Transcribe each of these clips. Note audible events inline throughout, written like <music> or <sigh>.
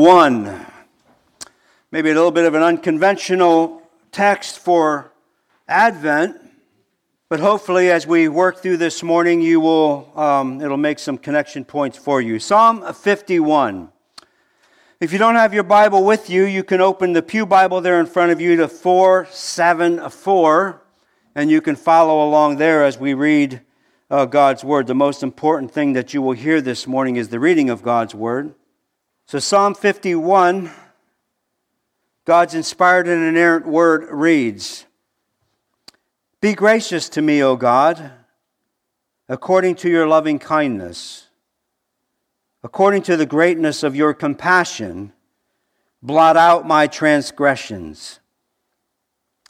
51. Maybe a little bit of an unconventional text for Advent, but hopefully, as we work through this morning, you will, um, it'll make some connection points for you. Psalm 51. If you don't have your Bible with you, you can open the Pew Bible there in front of you to 474, and you can follow along there as we read uh, God's Word. The most important thing that you will hear this morning is the reading of God's Word. So, Psalm 51, God's inspired and inerrant Word reads Be gracious to me, O God, according to your loving kindness, according to the greatness of your compassion, blot out my transgressions.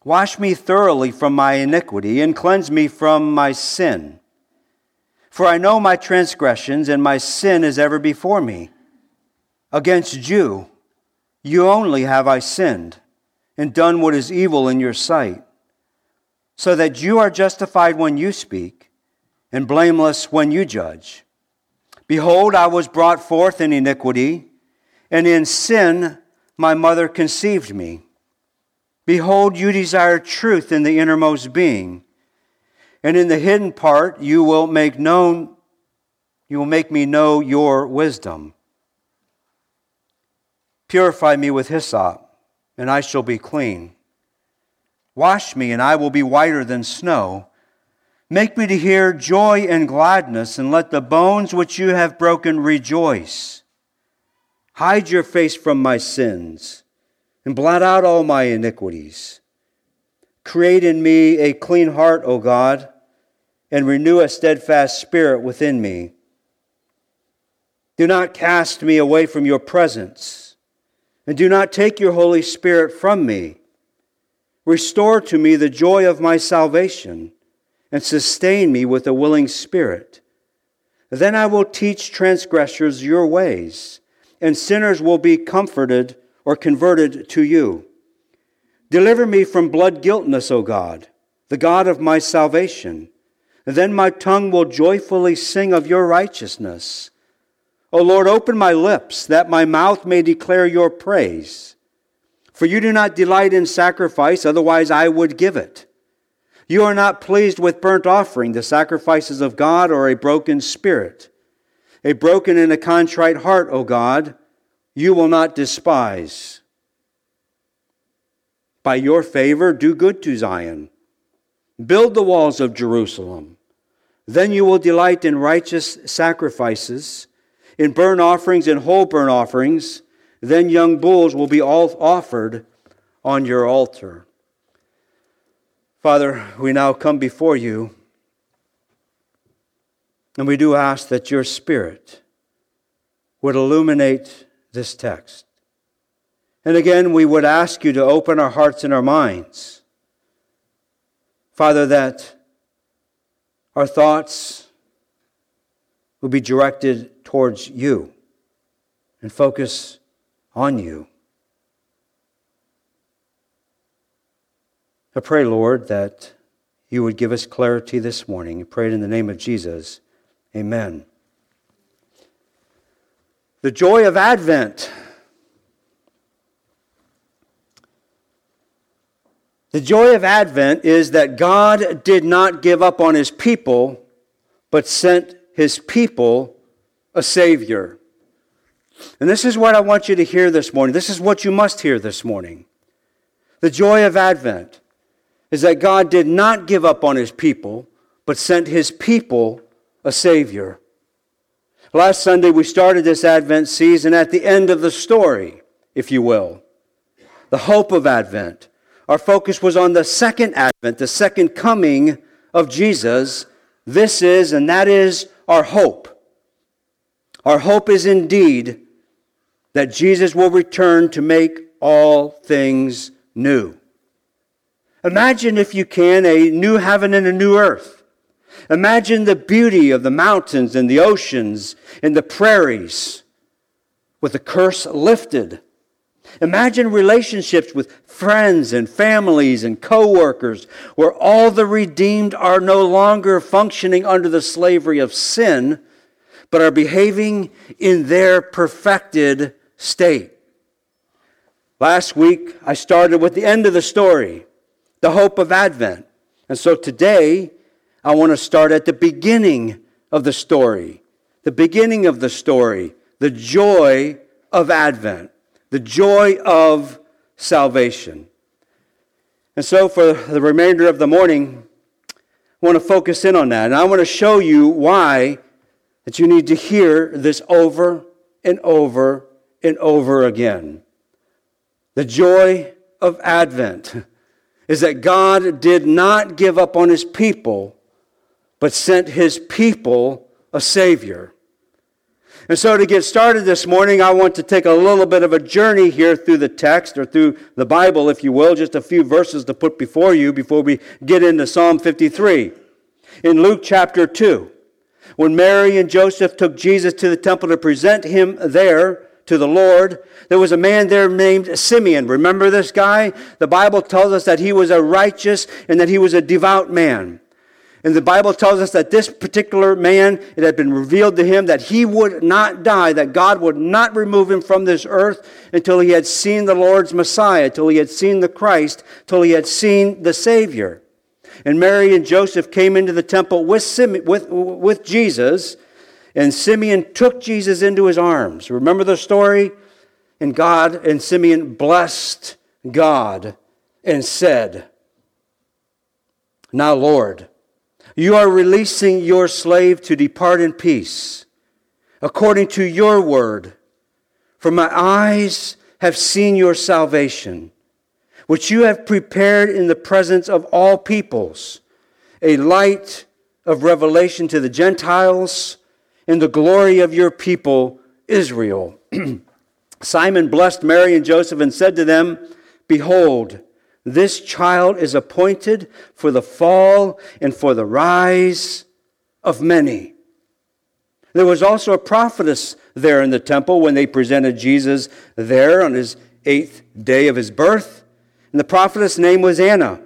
Wash me thoroughly from my iniquity and cleanse me from my sin. For I know my transgressions, and my sin is ever before me. Against you, you only have I sinned, and done what is evil in your sight, so that you are justified when you speak, and blameless when you judge. Behold, I was brought forth in iniquity, and in sin my mother conceived me. Behold, you desire truth in the innermost being and in the hidden part you will make known you will make me know your wisdom purify me with hyssop and i shall be clean. Wash me and i will be whiter than snow. Make me to hear joy and gladness and let the bones which you have broken rejoice. Hide your face from my sins and blot out all my iniquities. Create in me a clean heart, O God, and renew a steadfast spirit within me. Do not cast me away from your presence, and do not take your Holy Spirit from me. Restore to me the joy of my salvation, and sustain me with a willing spirit. Then I will teach transgressors your ways, and sinners will be comforted or converted to you. Deliver me from blood guiltness, O God, the God of my salvation. Then my tongue will joyfully sing of your righteousness. O Lord, open my lips, that my mouth may declare your praise. For you do not delight in sacrifice, otherwise I would give it. You are not pleased with burnt offering, the sacrifices of God, or a broken spirit. A broken and a contrite heart, O God, you will not despise. By your favor, do good to Zion. Build the walls of Jerusalem. Then you will delight in righteous sacrifices, in burnt offerings and whole burnt offerings. Then young bulls will be all offered on your altar. Father, we now come before you, and we do ask that your Spirit would illuminate this text. And again, we would ask you to open our hearts and our minds. Father, that our thoughts will be directed towards you and focus on you. I pray, Lord, that you would give us clarity this morning. I pray it in the name of Jesus. Amen. The joy of Advent. The joy of Advent is that God did not give up on his people, but sent his people a Savior. And this is what I want you to hear this morning. This is what you must hear this morning. The joy of Advent is that God did not give up on his people, but sent his people a Savior. Last Sunday, we started this Advent season at the end of the story, if you will. The hope of Advent our focus was on the second advent, the second coming of Jesus. This is, and that is, our hope. Our hope is indeed that Jesus will return to make all things new. Imagine, if you can, a new heaven and a new earth. Imagine the beauty of the mountains and the oceans and the prairies with the curse lifted Imagine relationships with friends and families and coworkers where all the redeemed are no longer functioning under the slavery of sin, but are behaving in their perfected state. Last week, I started with the end of the story, the hope of Advent. And so today, I want to start at the beginning of the story. The beginning of the story, the joy of Advent, the joy of salvation. And so, for the remainder of the morning, I want to focus in on that. And I want to show you why that you need to hear this over and over and over again. The joy of Advent is that God did not give up on his people, but sent his people a Savior. And so, to get started this morning, I want to take a little bit of a journey here through the text or through the Bible, if you will, just a few verses to put before you before we get into Psalm 53. In Luke chapter 2, when Mary and Joseph took Jesus to the temple to present him there to the Lord, there was a man there named Simeon. Remember this guy? The Bible tells us that he was a righteous and that he was a devout man. And the Bible tells us that this particular man, it had been revealed to him that he would not die, that God would not remove him from this earth until he had seen the Lord's Messiah, till he had seen the Christ, till he had seen the Savior. And Mary and Joseph came into the temple with, with, with Jesus, and Simeon took Jesus into his arms. Remember the story? And God and Simeon blessed God and said, Now, Lord, you are releasing your slave to depart in peace, according to your word. For my eyes have seen your salvation which you have prepared in the presence of all peoples, a light of revelation to the Gentiles and the glory of your people, Israel. <clears throat> Simon blessed Mary and Joseph and said to them, Behold, this child is appointed for the fall and for the rise of many. There was also a prophetess there in the temple when they presented Jesus there on his eighth day of his birth. And the prophetess' name was Anna.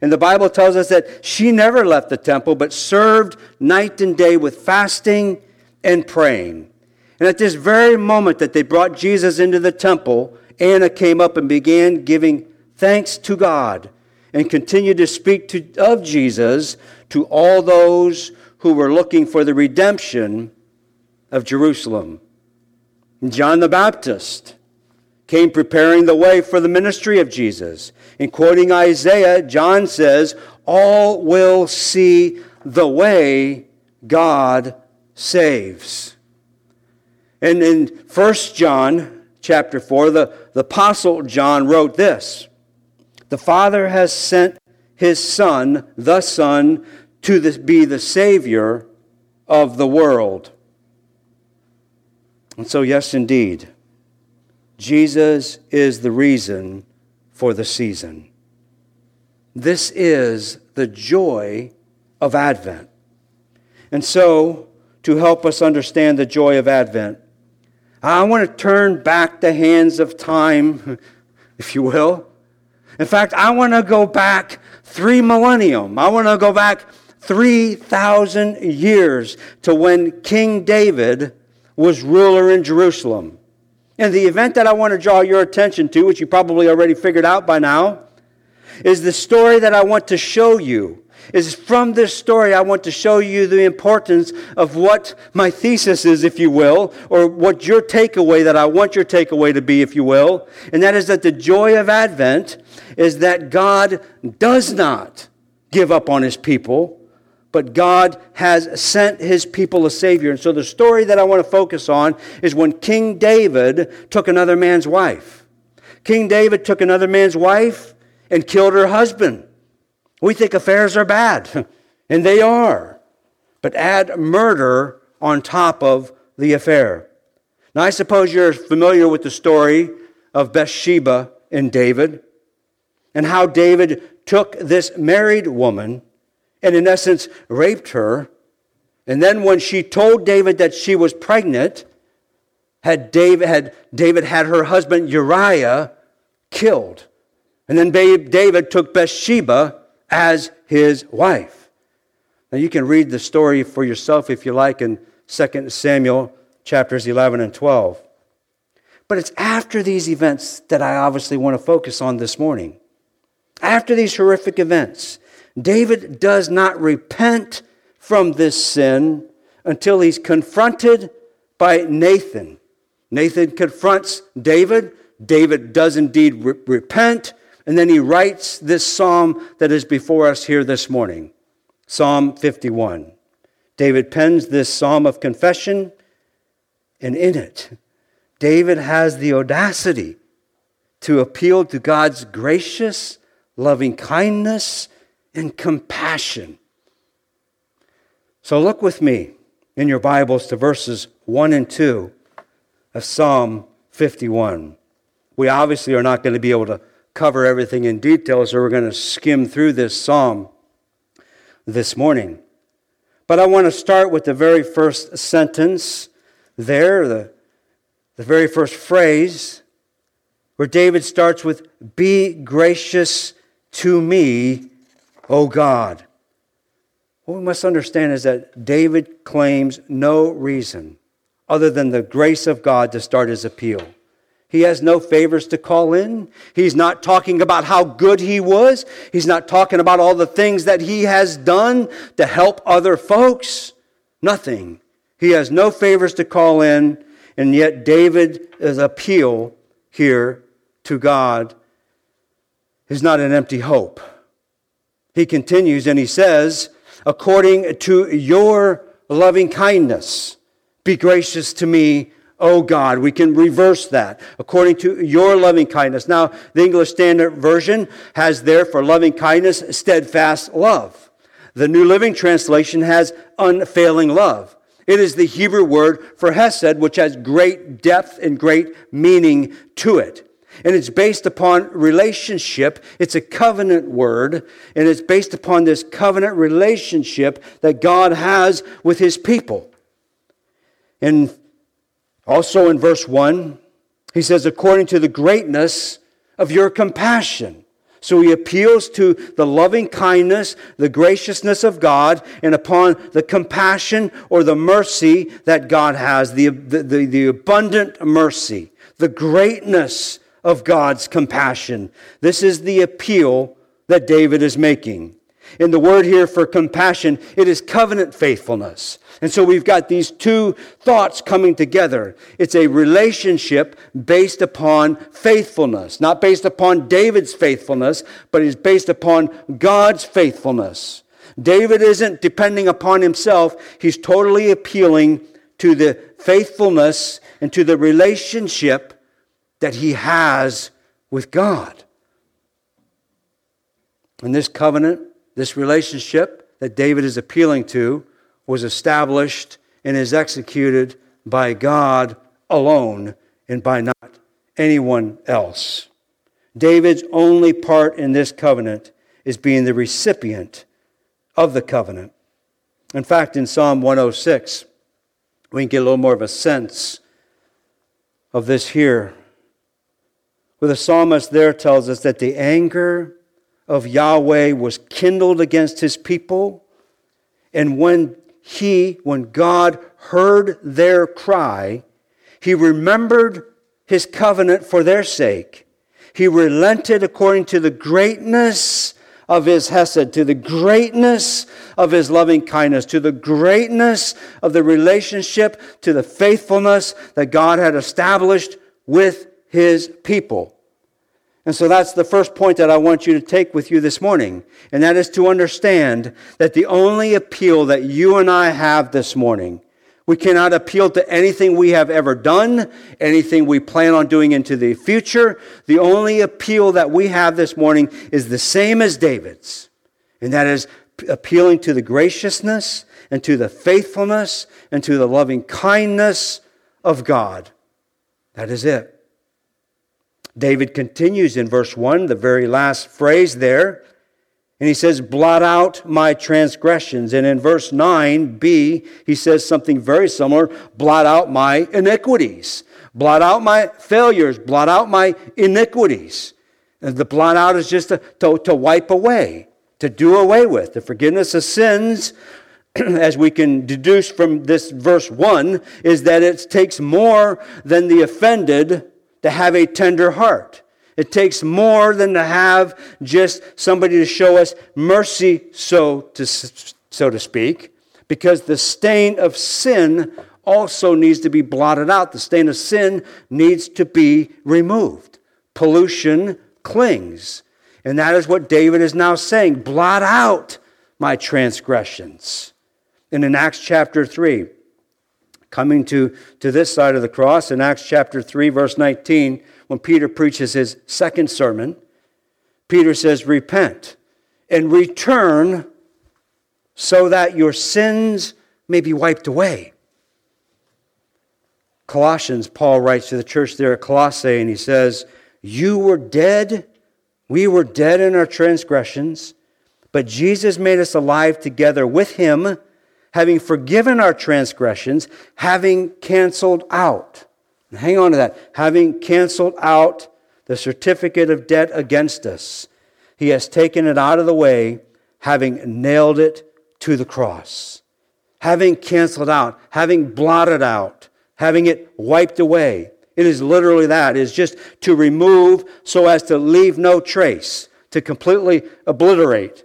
And the Bible tells us that she never left the temple, but served night and day with fasting and praying. And at this very moment that they brought Jesus into the temple, Anna came up and began giving thanks to God and continued to speak to, of Jesus to all those who were looking for the redemption of Jerusalem. John the Baptist came preparing the way for the ministry of Jesus. In quoting Isaiah, John says, All will see the way God saves. And in 1 John chapter 4, the, the Apostle John wrote this The Father has sent his Son, the Son, to be the Savior of the world. And so, yes, indeed. Jesus is the reason for the season. This is the joy of Advent. And so, to help us understand the joy of Advent, I want to turn back the hands of time, <laughs> if you will. In fact, I want to go back three millennium. I want to go back 3,000 years to when King David was ruler in Jerusalem. And the event that I want to draw your attention to, which you probably already figured out by now, is the story that I want to show you. Is from this story, I want to show you the importance of what my thesis is, if you will, or what your takeaway that I want your takeaway to be, if you will. And that is that the joy of Advent is that God does not give up on his people but God has sent his people a Savior. And so the story that I want to focus on is when King David took another man's wife. King David took another man's wife and killed her husband. We think affairs are bad, <laughs> and they are. But add murder on top of the affair. Now, I suppose you're familiar with the story of Bathsheba and David, and how David took this married woman and in essence raped her. And then when she told David that she was pregnant, had David had, David had her husband Uriah killed. And then David took Bathsheba as his wife. Now you can read the story for yourself if you like in 2 Samuel chapters 11 and 12. But it's after these events that I obviously want to focus on this morning. After these horrific events, David does not repent from this sin until he's confronted by Nathan. Nathan confronts David. David does indeed re- repent. And then he writes this psalm that is before us here this morning Psalm 51. David pens this psalm of confession, and in it, David has the audacity to appeal to God's gracious, loving kindness, and compassion. So look with me in your Bibles to verses 1 and 2 of Psalm 51. We obviously are not going to be able to cover everything in detail, so we're going to skim through this psalm this morning. But I want to start with the very first sentence there, the, the very first phrase, where David starts with, Be gracious to me, O God. What we must understand is that David claims no reason other than the grace of God to start his appeal. He has no favors to call in. He's not talking about how good he was. He's not talking about all the things that he has done to help other folks. Nothing. He has no favors to call in, and yet David's appeal here to God is not an empty hope. He continues and he says, according to your loving kindness, be gracious to me oh God. We can reverse that according to your loving kindness. Now, the English Standard Version has there for loving kindness steadfast love. The New Living Translation has unfailing love. It is the Hebrew word for hesed, which has great depth and great meaning to it. And it's based upon relationship. It's a covenant word, and it's based upon this covenant relationship that God has with his people. And also in verse 1, he says, according to the greatness of your compassion. So he appeals to the loving kindness, the graciousness of God, and upon the compassion or the mercy that God has, the, the, the, the abundant mercy, the greatness of God's compassion. This is the appeal that David is making. In the word here for compassion, it is covenant faithfulness. And so we've got these two thoughts coming together. It's a relationship based upon faithfulness, not based upon David's faithfulness, but is based upon God's faithfulness. David isn't depending upon himself, he's totally appealing to the faithfulness and to the relationship that he has with God. And this covenant, this relationship that David is appealing to, was established and is executed by God alone and by not anyone else. David's only part in this covenant is being the recipient of the covenant. In fact, in Psalm 106, we can get a little more of a sense of this here. Where the psalmist there tells us that the anger of Yahweh was kindled against his people, and when he, when God heard their cry, he remembered his covenant for their sake. He relented according to the greatness of his hesed, to the greatness of his loving kindness, to the greatness of the relationship, to the faithfulness that God had established with his people. And so that's the first point that I want you to take with you this morning. And that is to understand that the only appeal that you and I have this morning, we cannot appeal to anything we have ever done, anything we plan on doing into the future. The only appeal that we have this morning is the same as David's. And that is appealing to the graciousness and to the faithfulness and to the loving kindness of God. That is it. David continues in verse 1, the very last phrase there, and he says, Blot out my transgressions. And in verse 9b, he says something very similar blot out my iniquities. Blot out my failures. Blot out my iniquities. And the blot out is just to, to, to wipe away, to do away with. The forgiveness of sins, <clears throat> as we can deduce from this verse 1, is that it takes more than the offended to have a tender heart. It takes more than to have just somebody to show us mercy, so to, so to speak, because the stain of sin also needs to be blotted out. The stain of sin needs to be removed. Pollution clings. And that is what David is now saying blot out my transgressions. And in Acts chapter 3, coming to, to this side of the cross, in Acts chapter 3, verse 19, when Peter preaches his second sermon, Peter says, Repent and return so that your sins may be wiped away. Colossians, Paul writes to the church there at Colossae, and he says, You were dead, we were dead in our transgressions, but Jesus made us alive together with him having forgiven our transgressions, having canceled out. hang on to that. Having canceled out the certificate of debt against us, he has taken it out of the way, having nailed it to the cross. Having canceled out, having blotted out, having it wiped away. It is literally that. It is just to remove so as to leave no trace, to completely obliterate.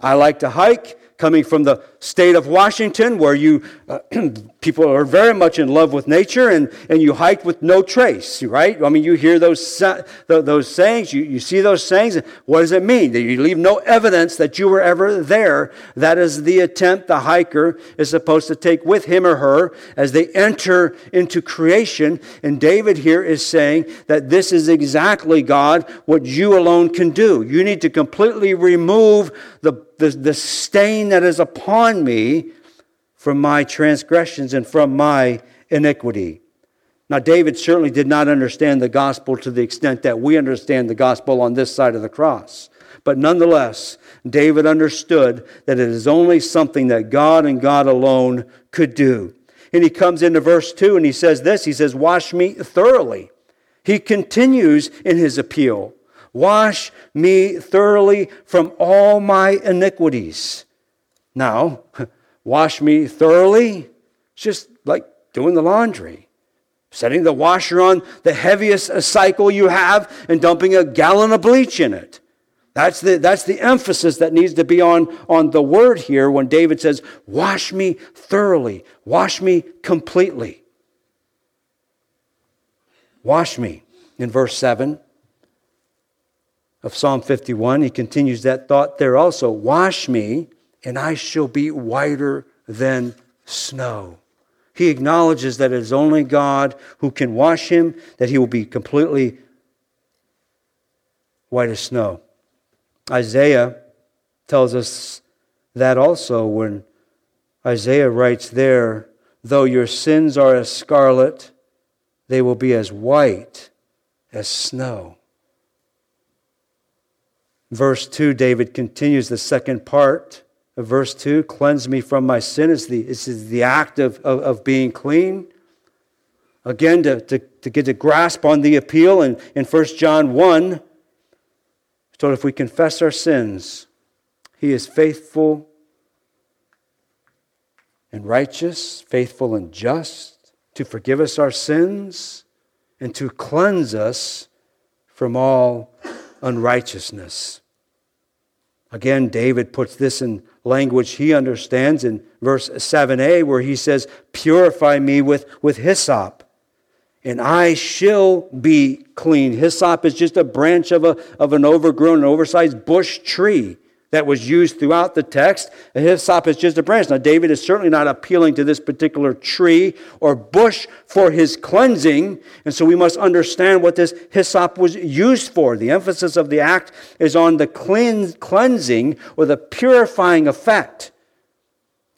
I like to hike coming from the state of Washington, where you uh, <clears throat> people are very much in love with nature, and, and you hike with no trace, right? I mean, you hear those those sayings, you, you see those sayings. What does it mean? That you leave no evidence that you were ever there. That is the attempt the hiker is supposed to take with him or her as they enter into creation. And David here is saying that this is exactly God what you alone can do. You need to completely remove the the, the stain that is upon me from my transgressions and from my iniquity. Now, David certainly did not understand the gospel to the extent that we understand the gospel on this side of the cross. But nonetheless, David understood that it is only something that God and God alone could do. And he comes into verse 2 and he says this He says, Wash me thoroughly. He continues in his appeal. Wash me thoroughly from all my iniquities. Now, <laughs> wash me thoroughly, it's just like doing the laundry. Setting the washer on the heaviest cycle you have and dumping a gallon of bleach in it. That's the, that's the emphasis that needs to be on, on the word here when David says, Wash me thoroughly, wash me completely. Wash me. In verse 7, of Psalm 51. He continues that thought there also Wash me, and I shall be whiter than snow. He acknowledges that it is only God who can wash him, that he will be completely white as snow. Isaiah tells us that also when Isaiah writes there, though your sins are as scarlet, they will be as white as snow. Verse 2, David continues the second part of verse 2 cleanse me from my sin. Is the, is the act of, of, of, being clean. Again, to, to, to get a grasp on the appeal in, in 1 John 1, so if we confess our sins, he is faithful and righteous, faithful and just to forgive us our sins and to cleanse us from all unrighteousness. Again, David puts this in language he understands in verse 7a, where he says, Purify me with, with hyssop, and I shall be clean. Hyssop is just a branch of, a, of an overgrown, oversized bush tree that was used throughout the text. The hyssop is just a branch. Now, David is certainly not appealing to this particular tree or bush for his cleansing, and so we must understand what this hyssop was used for. The emphasis of the act is on the cleansing or the purifying effect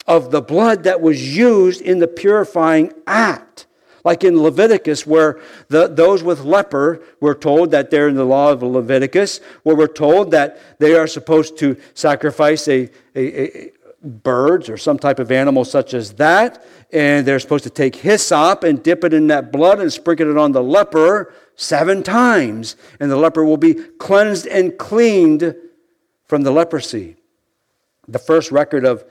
of the blood that was used in the purifying act. Like in Leviticus, where the, those with leper were told that they're in the law of Leviticus, where we're told that they are supposed to sacrifice a, a, a birds or some type of animal such as that, and they're supposed to take hyssop and dip it in that blood and sprinkle it on the leper seven times, and the leper will be cleansed and cleaned from the leprosy. The first record of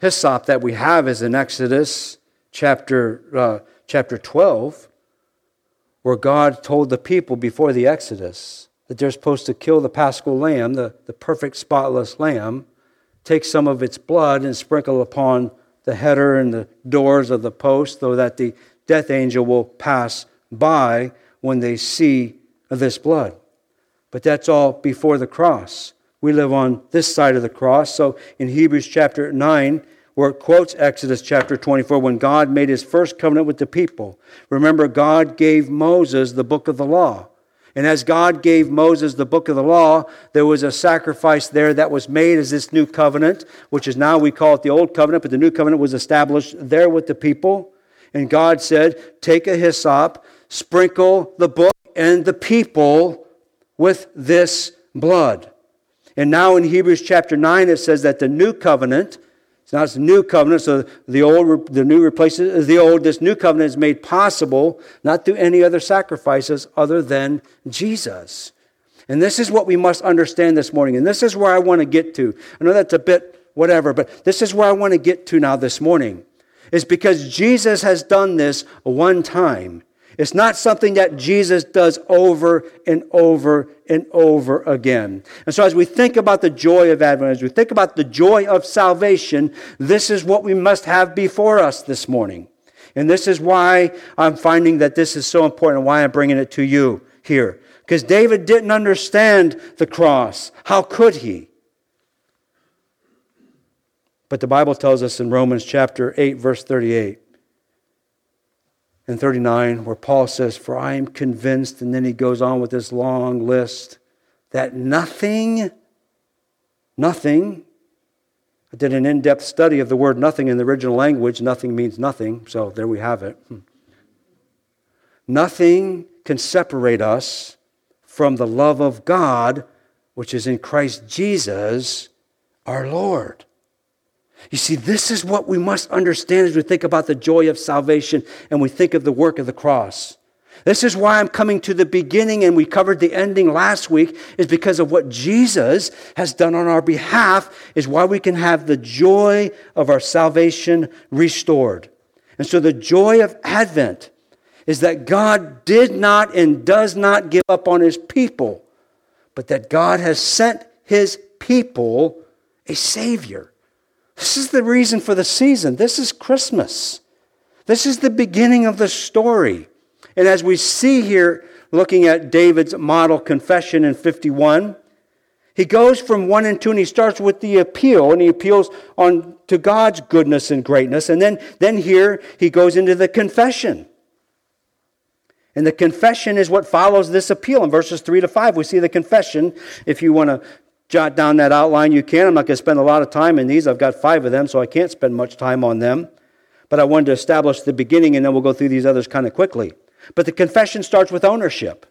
hyssop that we have is in Exodus chapter uh, chapter 12, where God told the people before the Exodus that they're supposed to kill the paschal lamb, the, the perfect spotless lamb, take some of its blood and sprinkle upon the header and the doors of the post so that the death angel will pass by when they see this blood. But that's all before the cross. We live on this side of the cross. So in Hebrews chapter 9, where it quotes Exodus chapter 24, when God made his first covenant with the people, remember, God gave Moses the book of the law. And as God gave Moses the book of the law, there was a sacrifice there that was made as this new covenant, which is now we call it the old covenant, but the new covenant was established there with the people. And God said, Take a hyssop, sprinkle the book and the people with this blood. And now in Hebrews chapter 9, it says that the new covenant, it's not a new covenant, so the old, the new replaces the old. This new covenant is made possible not through any other sacrifices other than Jesus. And this is what we must understand this morning. And this is where I want to get to. I know that's a bit whatever, but this is where I want to get to now this morning. Is because Jesus has done this one time. It's not something that Jesus does over and over and over again. And so, as we think about the joy of Advent, as we think about the joy of salvation, this is what we must have before us this morning. And this is why I'm finding that this is so important and why I'm bringing it to you here. Because David didn't understand the cross. How could he? But the Bible tells us in Romans chapter 8, verse 38 and 39, where Paul says, For I am convinced, and then he goes on with this long list, that nothing, nothing, I did an in depth study of the word nothing in the original language. Nothing means nothing, so there we have it. Nothing can separate us from the love of God, which is in Christ Jesus our Lord. You see, this is what we must understand as we think about the joy of salvation and we think of the work of the cross. This is why I'm coming to the beginning and we covered the ending last week is because of what Jesus has done on our behalf is why we can have the joy of our salvation restored. And so the joy of Advent is that God did not and does not give up on his people, but that God has sent his people a savior. This is the reason for the season. This is Christmas. This is the beginning of the story. And as we see here, looking at David's model confession in 51, he goes from one and two and he starts with the appeal and he appeals on to God's goodness and greatness. And then, then here he goes into the confession. And the confession is what follows this appeal. In verses 3 to 5, we see the confession. If you want to jot down that outline, you can. I'm not going to spend a lot of time in these. I've got five of them, so I can't spend much time on them. But I wanted to establish the beginning, and then we'll go through these others kind of quickly. But the confession starts with ownership.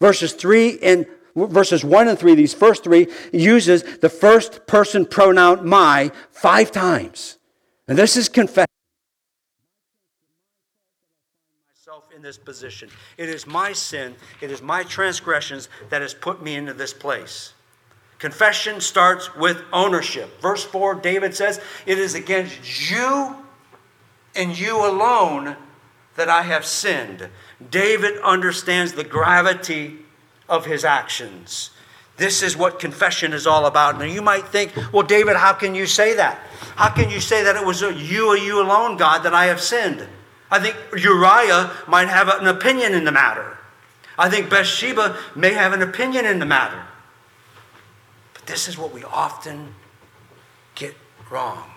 Verses 3 and verses 1 and 3, these first three, uses the first person pronoun my five times. And this is confession. Myself in this position. It is my sin, it is my transgressions that has put me into this place. Confession starts with ownership. Verse 4, David says, It is against you and you alone that I have sinned. David understands the gravity of his actions. This is what confession is all about. Now, you might think, well, David, how can you say that? How can you say that it was you or you alone, God, that I have sinned? I think Uriah might have an opinion in the matter. I think Bathsheba may have an opinion in the matter. This is what we often get wrong.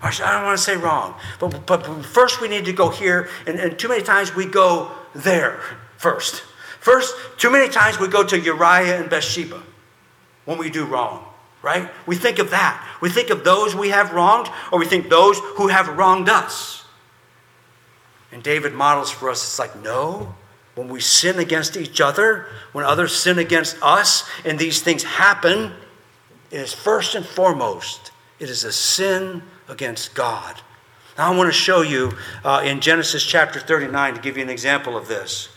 I don't want to say wrong, but, but first we need to go here, and, and too many times we go there first. First, too many times we go to Uriah and Bathsheba when we do wrong, right? We think of that. We think of those we have wronged, or we think those who have wronged us. And David models for us, it's like, no, when we sin against each other, when others sin against us, and these things happen, it is first and foremost, it is a sin against God. Now, I want to show you uh, in Genesis chapter 39 to give you an example of this.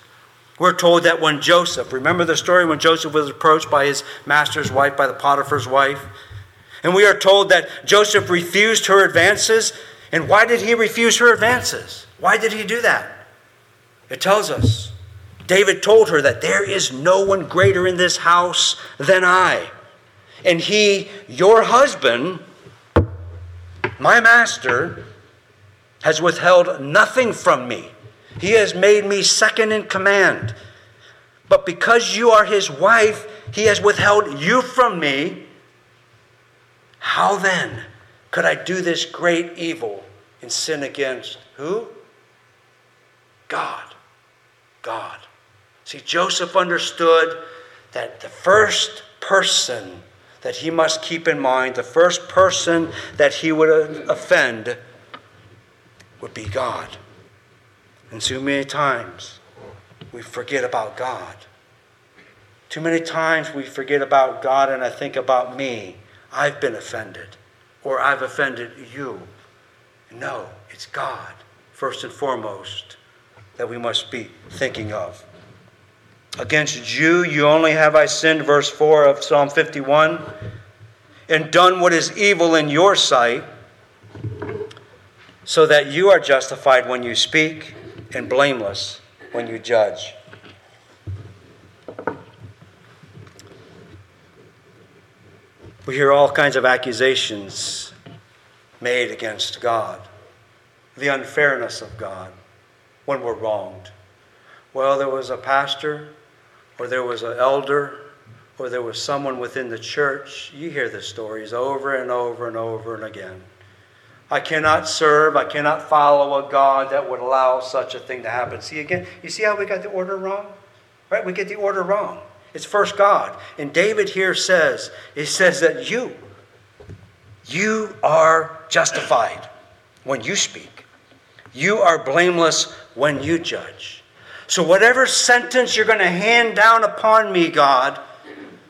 We're told that when Joseph, remember the story when Joseph was approached by his master's wife, by the Potiphar's wife? And we are told that Joseph refused her advances. And why did he refuse her advances? Why did he do that? It tells us David told her that there is no one greater in this house than I. And he, your husband, my master, has withheld nothing from me. He has made me second in command. But because you are his wife, he has withheld you from me. How then could I do this great evil and sin against who? God. God. See, Joseph understood that the first person that he must keep in mind, the first person that he would offend, would be God. And too many times we forget about God. Too many times we forget about God, and I think about me. I've been offended, or I've offended you. No, it's God, first and foremost, that we must be thinking of. Against you, you only have I sinned, verse 4 of Psalm 51, and done what is evil in your sight, so that you are justified when you speak and blameless when you judge. We hear all kinds of accusations made against God, the unfairness of God when we're wronged. Well, there was a pastor or there was an elder, or there was someone within the church. You hear the stories over and over and over and again. I cannot serve, I cannot follow a God that would allow such a thing to happen. See again, you see how we got the order wrong? Right? We get the order wrong. It's first God. And David here says, he says that you, you are justified when you speak. You are blameless when you judge. So, whatever sentence you're going to hand down upon me, God,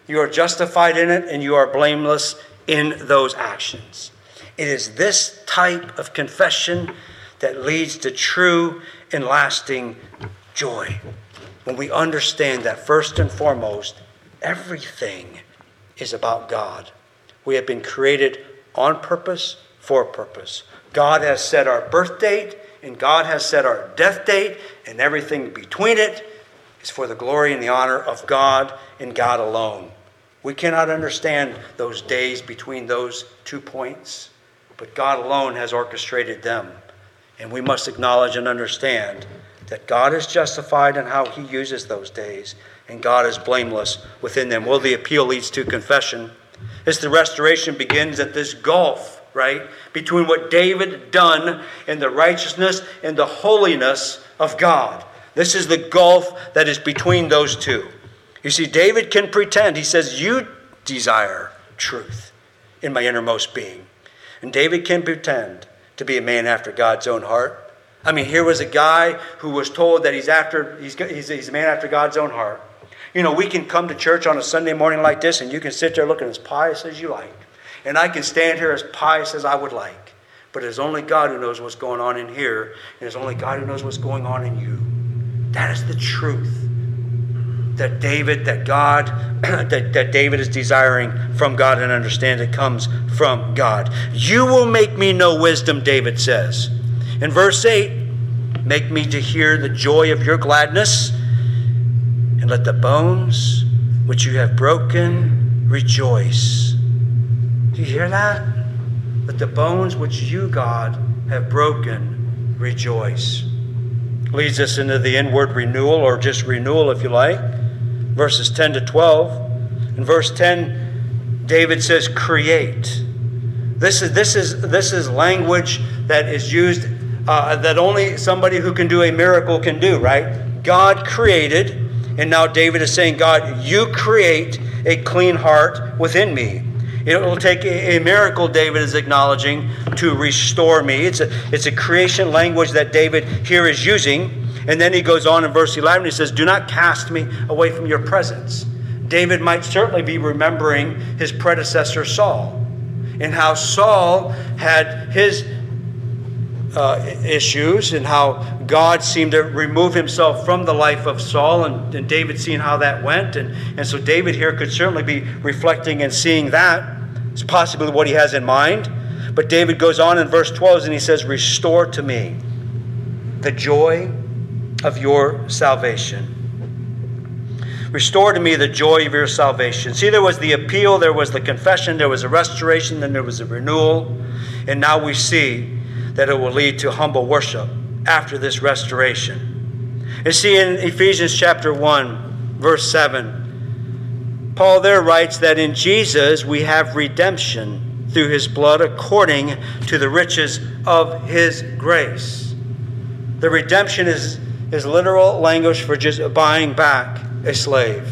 you are justified in it and you are blameless in those actions. It is this type of confession that leads to true and lasting joy. When we understand that first and foremost, everything is about God. We have been created on purpose, for purpose. God has set our birth date, and God has set our death date, and everything between it is for the glory and the honor of God and God alone. We cannot understand those days between those two points, but God alone has orchestrated them. And we must acknowledge and understand that God is justified in how he uses those days, and God is blameless within them. Well, the appeal leads to confession. As the restoration begins at this gulf right? Between what David done and the righteousness and the holiness of God. This is the gulf that is between those two. You see, David can pretend. He says, You desire truth in my innermost being. And David can pretend to be a man after God's own heart. I mean, here was a guy who was told that he's after he's, he's, he's a man after God's own heart. You know, we can come to church on a Sunday morning like this, and you can sit there looking as pious as you like. And I can stand here as pious as I would like. But it's only God who knows what's going on in here, and it's only God who knows what's going on in you. That is the truth that David, that God, <clears throat> that, that David is desiring from God and understand it comes from God. You will make me know wisdom, David says. In verse 8, make me to hear the joy of your gladness, and let the bones which you have broken rejoice. Do you hear that? That the bones which you, God, have broken rejoice. Leads us into the inward renewal, or just renewal if you like. Verses 10 to 12. In verse 10, David says, create. This is, this is, this is language that is used uh, that only somebody who can do a miracle can do, right? God created, and now David is saying, God, you create a clean heart within me. It will take a, miracle, David is acknowledging, to restore me. It's a, it's a creation language that David here is using. And then he goes on in verse 11, he says, Do not cast me away from your presence. David might certainly be remembering his predecessor Saul and how Saul had his uh, issues and how God seemed to remove himself from the life of Saul, and, and David seeing how that went. And, and so David here could certainly be reflecting and seeing that. It's possibly what he has in mind. But David goes on in verse 12 and he says, Restore to me the joy of your salvation Restore to me the joy of your salvation. See, there was the appeal, there was the confession, there was a restoration, then there was a renewal. And now we see that it will lead to humble worship after this restoration. You see, in Ephesians chapter 1, verse 7, Paul there writes that in Jesus we have redemption through his blood according to the riches of his grace. The redemption is, is literal language for just buying back a slave.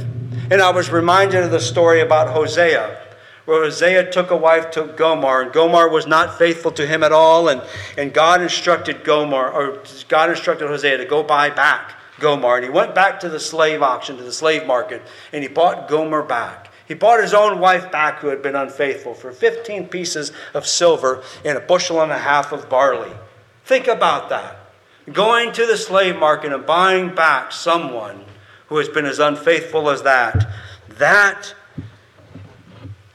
And I was reminded of the story about Hosea, where Hosea took a wife to Gomer, and Gomer was not faithful to him at all, and, and God instructed Gomer, or God instructed Hosea to go buy back Gomer. And he went back to the slave auction, to the slave market, and he bought Gomer back. He bought his own wife back who had been unfaithful for 15 pieces of silver and a bushel and a half of barley. Think about that. Going to the slave market and buying back someone who has been as unfaithful as that. That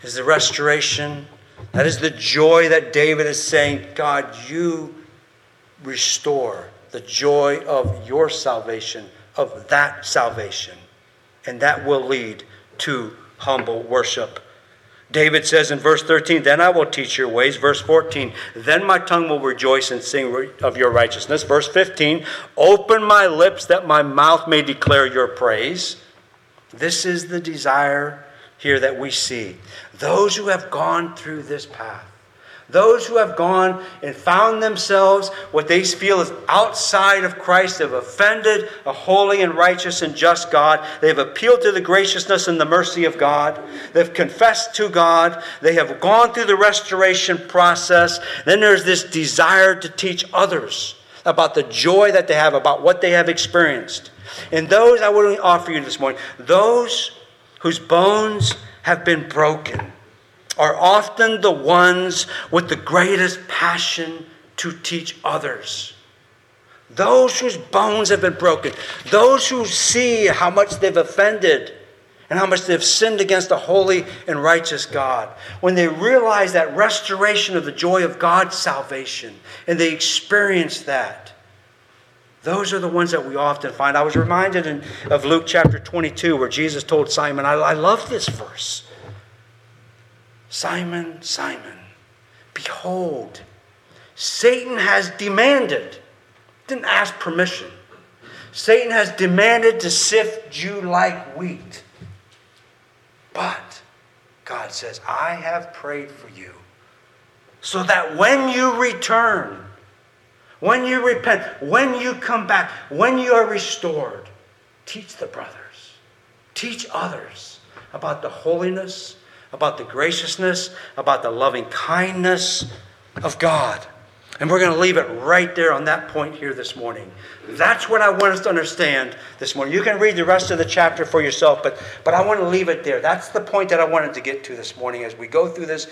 is the restoration. That is the joy that David is saying, God, you restore the joy of your salvation, of that salvation. And that will lead to humble worship. David says in verse 13, Then I will teach your ways. Verse 14, Then my tongue will rejoice and sing of your righteousness. Verse 15, Open my lips that my mouth may declare your praise. This is the desire here that we see. Those who have gone through this path those who have gone and found themselves what they feel is outside of Christ have offended a holy and righteous and just God. They've appealed to the graciousness and the mercy of God. They've confessed to God. They have gone through the restoration process. Then there's this desire to teach others about the joy that they have, about what they have experienced. And those I want to offer you this morning, those whose bones have been broken are often the ones with the greatest passion to teach others. Those whose bones have been broken, those who see how much they've offended and how much they've sinned against a holy and righteous God, when they realize that restoration of the joy of God's salvation and they experience that, those are the ones that we often find. I was reminded in, of Luke chapter 22 where Jesus told Simon, I, I love this verse. Simon, Simon, behold, Satan has demanded, didn't ask permission. Satan has demanded to sift you like wheat. But God says, I have prayed for you so that when you return, when you repent, when you come back, when you are restored, teach the brothers, teach others about the holiness about the graciousness, about the loving kindness of God. And we're going to leave it right there on that point here this morning. That's what I want us to understand this morning. You can read the rest of the chapter for yourself, but, but I want to leave it there. That's the point that I wanted to get to this morning as we go through this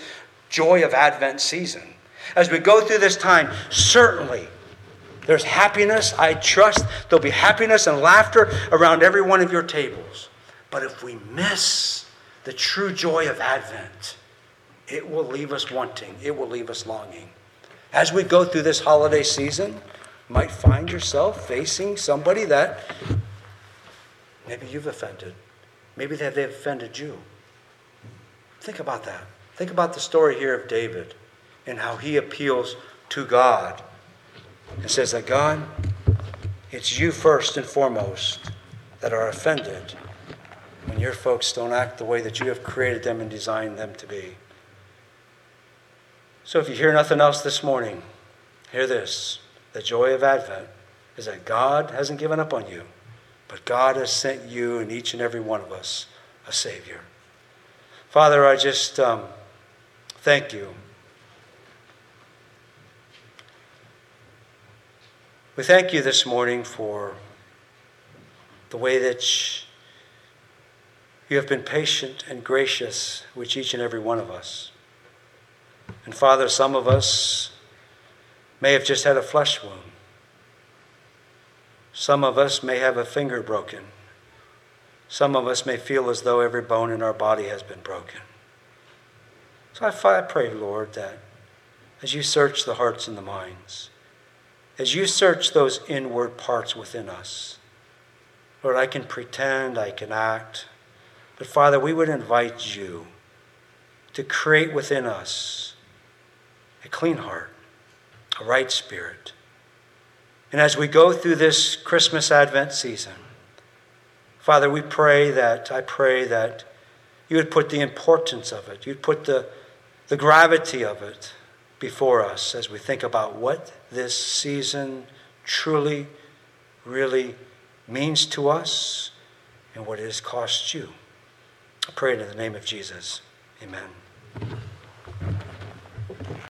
joy of Advent season. As we go through this time, certainly there's happiness. I trust there'll be happiness and laughter around every one of your tables. But if we miss the true joy of Advent, it will leave us wanting, it will leave us longing. As we go through this holiday season, you might find yourself facing somebody that maybe you've offended. Maybe they've offended you. Think about that. Think about the story here of David and how he appeals to God and says that God, it's you first and foremost that are offended when your folks don't act the way that you have created them and designed them to be. So if you hear nothing else this morning, hear this. The joy of Advent is that God hasn't given up on you, but God has sent you and each and every one of us a Savior. Father, I just um, thank you. We thank you this morning for the way that you have been patient and gracious with each and every one of us. And Father, some of us may have just had a flesh wound. Some of us may have a finger broken. Some of us may feel as though every bone in our body has been broken. So I, pray, Lord, that as you search the hearts and the minds, as you search those inward parts within us, Lord, I can pretend, I can act. But Father, we would invite you to create within us a clean heart, a right spirit. And as we go through this Christmas Advent season, Father, we pray that, I pray that you would put the importance of it, you'd put the, the gravity of it before us as we think about what this season truly, really means to us and what it has cost you. I pray in the name of Jesus. Amen.